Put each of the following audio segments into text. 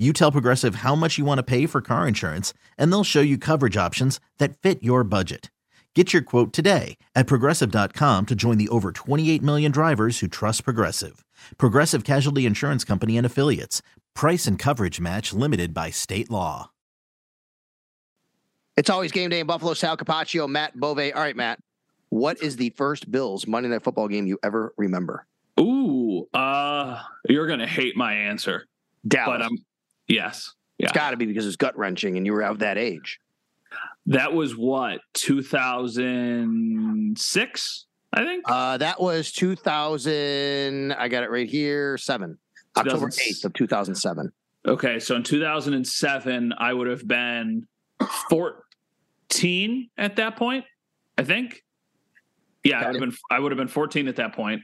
you tell Progressive how much you want to pay for car insurance, and they'll show you coverage options that fit your budget. Get your quote today at progressive.com to join the over 28 million drivers who trust Progressive. Progressive Casualty Insurance Company and Affiliates. Price and coverage match limited by state law. It's always game day in Buffalo. Sal Capaccio, Matt Bove. All right, Matt. What is the first Bills Monday Night Football game you ever remember? Ooh, uh, you're gonna hate my answer. Dallas. But I'm Yes. Yeah. It's got to be because it's gut wrenching and you were of that age. That was what, 2006, I think? Uh, that was 2000. I got it right here. Seven. October 8th of 2007. Okay. So in 2007, I would have been 14 at that point, I think. Yeah, I would have been I would have been 14 at that point.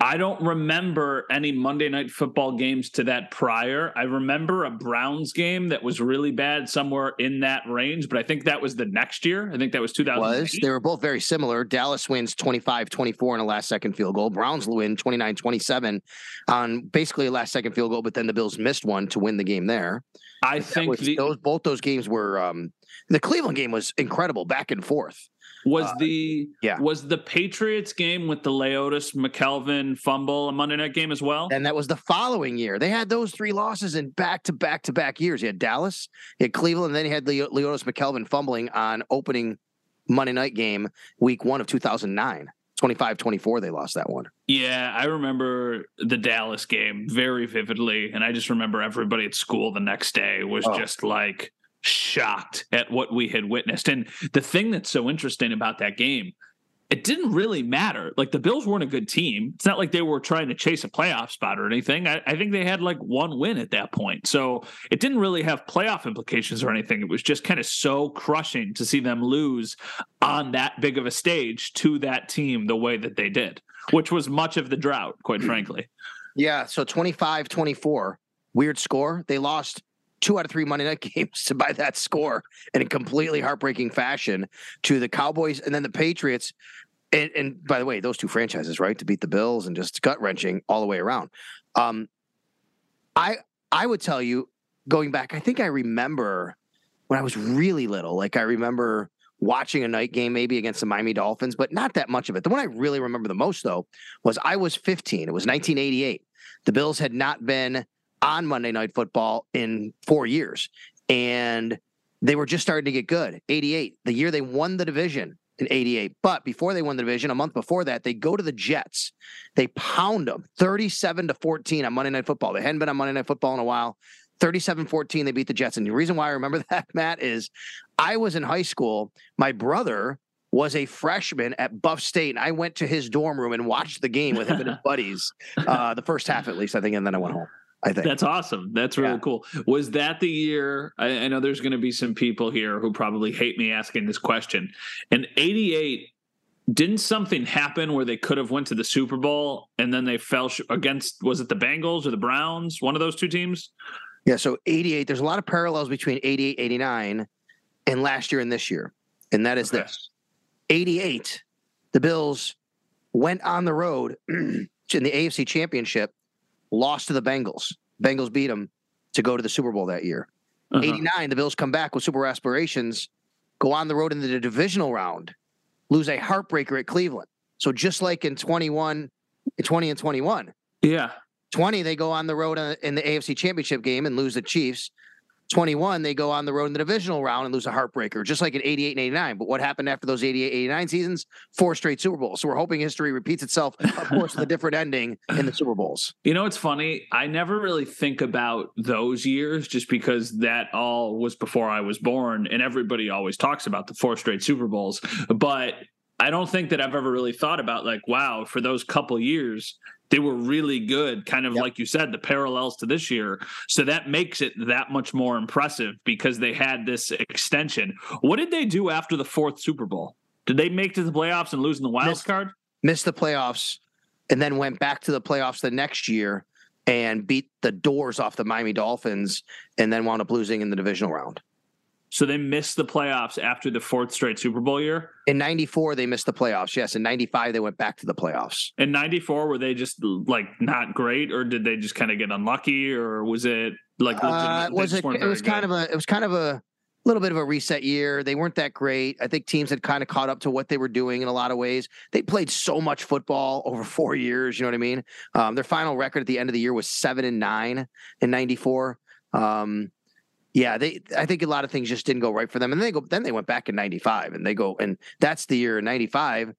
I don't remember any Monday night football games to that prior. I remember a Browns game that was really bad somewhere in that range, but I think that was the next year. I think that was 2000. Was. They were both very similar. Dallas wins 25-24 in a last second field goal. Browns win 29-27 on basically a last second field goal, but then the Bills missed one to win the game there. I think was, the, those both those games were um, the Cleveland game was incredible back and forth. Was uh, the yeah was the Patriots game with the Leodis McKelvin fumble a Monday night game as well? And that was the following year. They had those three losses in back to back to back years. You had Dallas, you had Cleveland, and then you had Le- Leodis McKelvin fumbling on opening Monday night game, week one of 2009. 25 24, they lost that one. Yeah, I remember the Dallas game very vividly. And I just remember everybody at school the next day was oh. just like, shocked at what we had witnessed. And the thing that's so interesting about that game, it didn't really matter. Like the Bills weren't a good team. It's not like they were trying to chase a playoff spot or anything. I, I, think they had like one win at that point. So it didn't really have playoff implications or anything. It was just kind of so crushing to see them lose on that big of a stage to that team the way that they did, which was much of the drought, quite hmm. frankly. Yeah. So 25 24, weird score. They lost two out of three Monday night games to by that score in a completely heartbreaking fashion to the Cowboys and then the Patriots. And, and by the way, those two franchises, right, to beat the Bills and just gut wrenching all the way around. Um, I I would tell you, going back, I think I remember when I was really little. Like I remember watching a night game maybe against the Miami Dolphins, but not that much of it. The one I really remember the most though was I was 15. It was 1988. The Bills had not been on Monday Night Football in four years. And they were just starting to get good. 88, the year they won the division in 88. But before they won the division, a month before that, they go to the Jets. They pound them 37 to 14 on Monday Night Football. They hadn't been on Monday Night Football in a while. 37 14, they beat the Jets. And the reason why I remember that, Matt, is I was in high school. My brother was a freshman at Buff State. And I went to his dorm room and watched the game with him and his buddies, uh, the first half at least, I think. And then I went home. I think that's awesome. That's really yeah. cool. Was that the year? I, I know there's going to be some people here who probably hate me asking this question. In '88, didn't something happen where they could have went to the Super Bowl and then they fell sh- against? Was it the Bengals or the Browns? One of those two teams. Yeah. So '88. There's a lot of parallels between '88, '89, and last year and this year, and that is okay. this: '88, the Bills went on the road in the AFC Championship lost to the Bengals. Bengals beat them to go to the Super Bowl that year. Uh-huh. 89, the Bills come back with Super aspirations, go on the road in the divisional round, lose a heartbreaker at Cleveland. So just like in 21, 20 and 21. Yeah. 20, they go on the road in the AFC Championship game and lose the Chiefs. 21, they go on the road in the divisional round and lose a heartbreaker, just like in 88 and 89. But what happened after those 88, 89 seasons? Four straight Super Bowls. So we're hoping history repeats itself, of course, with a different ending in the Super Bowls. You know, it's funny. I never really think about those years just because that all was before I was born. And everybody always talks about the four straight Super Bowls. But I don't think that I've ever really thought about like, wow, for those couple years, they were really good, kind of yep. like you said, the parallels to this year. So that makes it that much more impressive because they had this extension. What did they do after the fourth Super Bowl? Did they make to the playoffs and lose in the wild missed, card? Missed the playoffs and then went back to the playoffs the next year and beat the doors off the Miami Dolphins and then wound up losing in the divisional round. So they missed the playoffs after the fourth straight Super Bowl year. In '94, they missed the playoffs. Yes, in '95, they went back to the playoffs. In '94, were they just like not great, or did they just kind of get unlucky, or was it like? Uh, was it? It was good? kind of a. It was kind of a little bit of a reset year. They weren't that great. I think teams had kind of caught up to what they were doing in a lot of ways. They played so much football over four years. You know what I mean? Um, their final record at the end of the year was seven and nine in '94. Um, yeah, they. I think a lot of things just didn't go right for them, and they go. Then they went back in '95, and they go, and that's the year '95.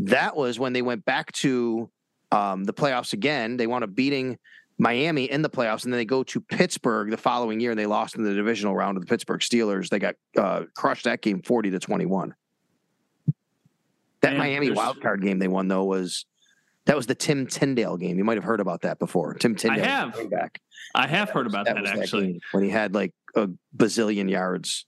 That was when they went back to um, the playoffs again. They wound up beating Miami in the playoffs, and then they go to Pittsburgh the following year, and they lost in the divisional round of the Pittsburgh Steelers. They got uh, crushed that game, forty to twenty-one. That and Miami wild card game they won though was that was the Tim Tindale game. You might have heard about that before. Tim Tindale. I have. Back. I have heard about that, that actually. That when he had like a bazillion yards.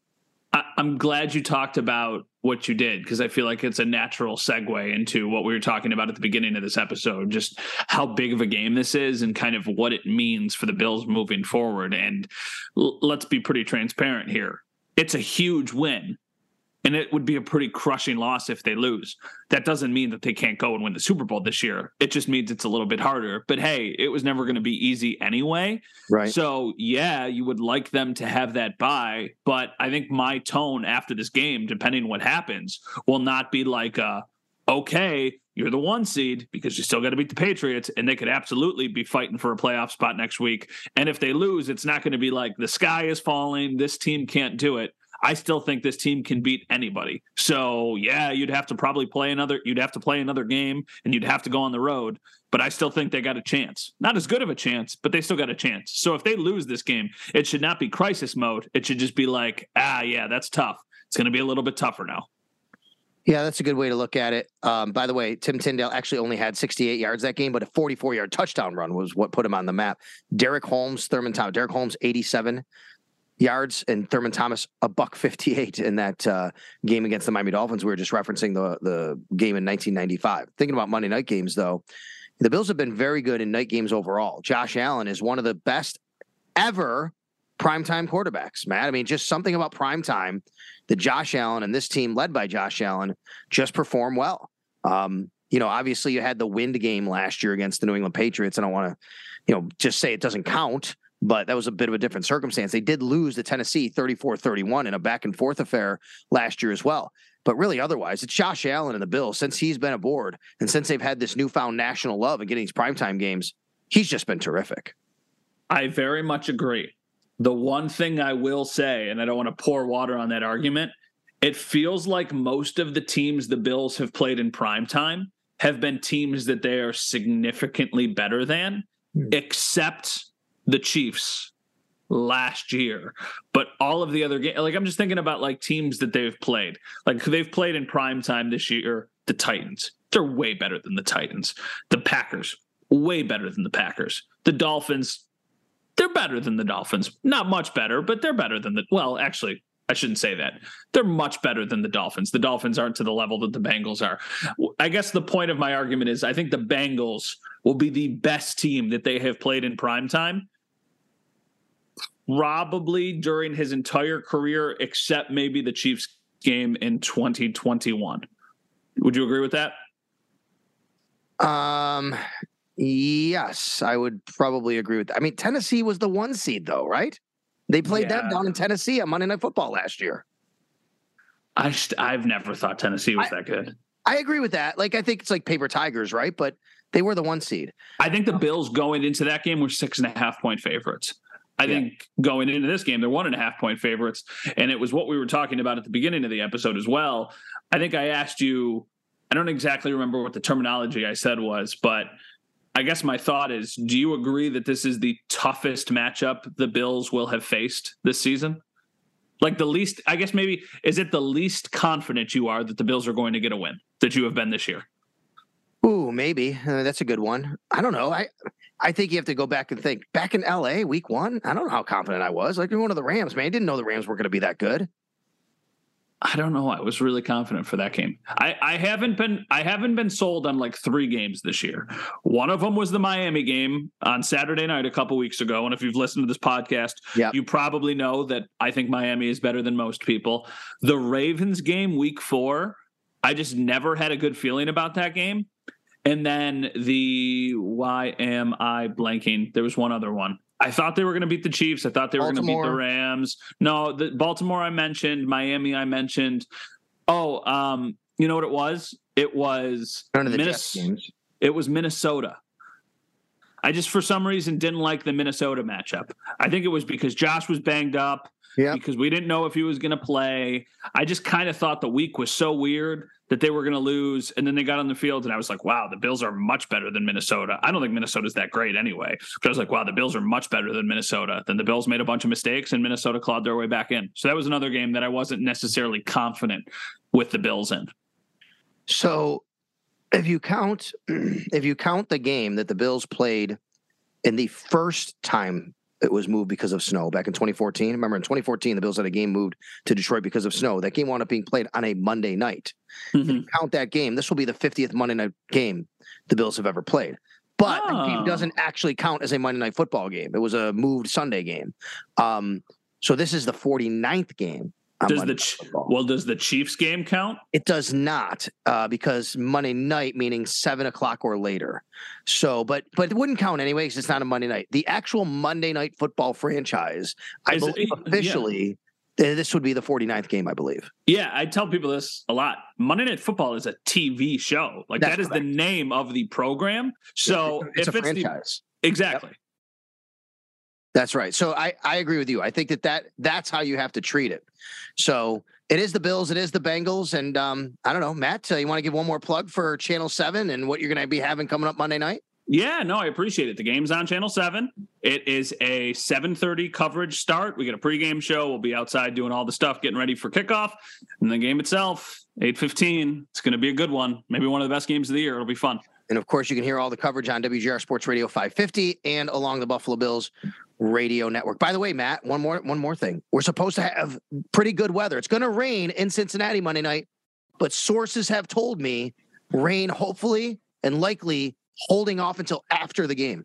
I, am glad you talked about what you did because I feel like it's a natural segue into what we were talking about at the beginning of this episode, just how big of a game this is and kind of what it means for the Bills moving forward. And l- let's be pretty transparent here. It's a huge win and it would be a pretty crushing loss if they lose. That doesn't mean that they can't go and win the Super Bowl this year. It just means it's a little bit harder. But hey, it was never going to be easy anyway. Right. So, yeah, you would like them to have that bye, but I think my tone after this game, depending what happens, will not be like uh okay, you're the one seed because you still got to beat the Patriots, and they could absolutely be fighting for a playoff spot next week. And if they lose, it's not going to be like the sky is falling, this team can't do it. I still think this team can beat anybody. So yeah, you'd have to probably play another. You'd have to play another game, and you'd have to go on the road. But I still think they got a chance. Not as good of a chance, but they still got a chance. So if they lose this game, it should not be crisis mode. It should just be like, ah, yeah, that's tough. It's going to be a little bit tougher now. Yeah, that's a good way to look at it. Um, by the way, Tim Tindale actually only had 68 yards that game, but a 44 yard touchdown run was what put him on the map. Darick Holmes, Thurman Thomas, Darick Holmes, 87 yards and Thurman Thomas a buck 58 in that uh, game against the Miami Dolphins. We were just referencing the the game in 1995. Thinking about Monday night games though, the Bills have been very good in night games overall. Josh Allen is one of the best ever primetime quarterbacks, Matt. I mean, just something about primetime that Josh Allen and this team led by Josh Allen just perform well. Um, you know, obviously you had the wind game last year against the New England Patriots. and I don't want to, you know, just say it doesn't count but that was a bit of a different circumstance. They did lose to Tennessee 34 31 in a back and forth affair last year as well. But really, otherwise, it's Josh Allen and the Bills since he's been aboard and since they've had this newfound national love and getting these primetime games, he's just been terrific. I very much agree. The one thing I will say, and I don't want to pour water on that argument, it feels like most of the teams the Bills have played in primetime have been teams that they are significantly better than, mm. except the Chiefs last year, but all of the other games, like I'm just thinking about like teams that they've played, like they've played in prime time this year. The Titans, they're way better than the Titans. The Packers, way better than the Packers. The Dolphins, they're better than the Dolphins. Not much better, but they're better than the. Well, actually, I shouldn't say that. They're much better than the Dolphins. The Dolphins aren't to the level that the Bengals are. I guess the point of my argument is I think the Bengals will be the best team that they have played in prime time probably during his entire career, except maybe the Chiefs game in 2021. Would you agree with that? Um, yes, I would probably agree with that. I mean, Tennessee was the one seed, though, right? They played yeah. them down in Tennessee on Monday Night Football last year. I st- I've never thought Tennessee was I, that good. I agree with that. Like, I think it's like paper tigers, right? But they were the one seed. I think the Bills going into that game were six and a half point favorites. I yeah. think going into this game, they're one and a half point favorites. And it was what we were talking about at the beginning of the episode as well. I think I asked you, I don't exactly remember what the terminology I said was, but I guess my thought is do you agree that this is the toughest matchup the Bills will have faced this season? Like the least, I guess maybe, is it the least confident you are that the Bills are going to get a win that you have been this year? Ooh, maybe uh, that's a good one. I don't know. I I think you have to go back and think. Back in L.A. Week one, I don't know how confident I was. Like one of the Rams, man. I didn't know the Rams were going to be that good. I don't know. I was really confident for that game. I, I haven't been I haven't been sold on like three games this year. One of them was the Miami game on Saturday night a couple weeks ago. And if you've listened to this podcast, yep. you probably know that I think Miami is better than most people. The Ravens game week four, I just never had a good feeling about that game. And then the why am I blanking? There was one other one. I thought they were going to beat the Chiefs. I thought they were going to beat the Rams. No, the Baltimore I mentioned, Miami I mentioned. Oh, um, you know what it was? It was None of the games. It was Minnesota. I just for some reason didn't like the Minnesota matchup. I think it was because Josh was banged up. Yeah. Because we didn't know if he was going to play. I just kind of thought the week was so weird that they were going to lose. And then they got on the field, and I was like, wow, the Bills are much better than Minnesota. I don't think Minnesota's that great anyway. But I was like, wow, the Bills are much better than Minnesota. Then the Bills made a bunch of mistakes, and Minnesota clawed their way back in. So that was another game that I wasn't necessarily confident with the Bills in. So if you count, if you count the game that the Bills played in the first time it was moved because of snow back in 2014. Remember, in 2014, the Bills had a game moved to Detroit because of snow. That game wound up being played on a Monday night. Mm-hmm. count that game, this will be the 50th Monday night game the Bills have ever played. But oh. the game doesn't actually count as a Monday night football game. It was a moved Sunday game. Um, so this is the 49th game does the well does the Chiefs game count? It does not uh, because Monday night meaning seven o'clock or later. So, but but it wouldn't count anyway because it's not a Monday night. The actual Monday night football franchise, I Is believe it, officially. Yeah. This would be the 49th game, I believe. Yeah, I tell people this a lot. Monday Night Football is a TV show. Like That's that is correct. the name of the program. So yeah, it's if a it's franchise. The, exactly. Yep. That's right. So I, I agree with you. I think that, that that's how you have to treat it. So it is the Bills, it is the Bengals, and um, I don't know, Matt. Uh, you want to give one more plug for Channel Seven and what you're going to be having coming up Monday night? Yeah, no, I appreciate it. The game's on Channel Seven. It is a 7:30 coverage start. We get a pregame show. We'll be outside doing all the stuff, getting ready for kickoff, and the game itself 8:15. It's going to be a good one. Maybe one of the best games of the year. It'll be fun. And of course, you can hear all the coverage on WGR Sports Radio 550 and along the Buffalo Bills radio network. By the way, Matt, one more one more thing. We're supposed to have pretty good weather. It's going to rain in Cincinnati Monday night, but sources have told me rain hopefully and likely holding off until after the game.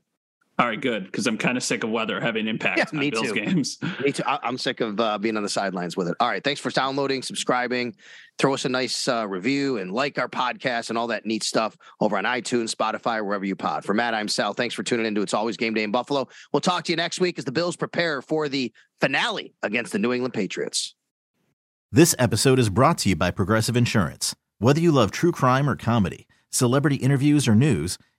All right, good. Because I'm kind of sick of weather having impact yeah, on Bills too. games. me too. I- am sick of uh, being on the sidelines with it. All right, thanks for downloading, subscribing. Throw us a nice uh, review and like our podcast and all that neat stuff over on iTunes, Spotify, wherever you pod. For Matt, I'm Sal. Thanks for tuning into It's Always Game Day in Buffalo. We'll talk to you next week as the Bills prepare for the finale against the New England Patriots. This episode is brought to you by Progressive Insurance. Whether you love true crime or comedy, celebrity interviews or news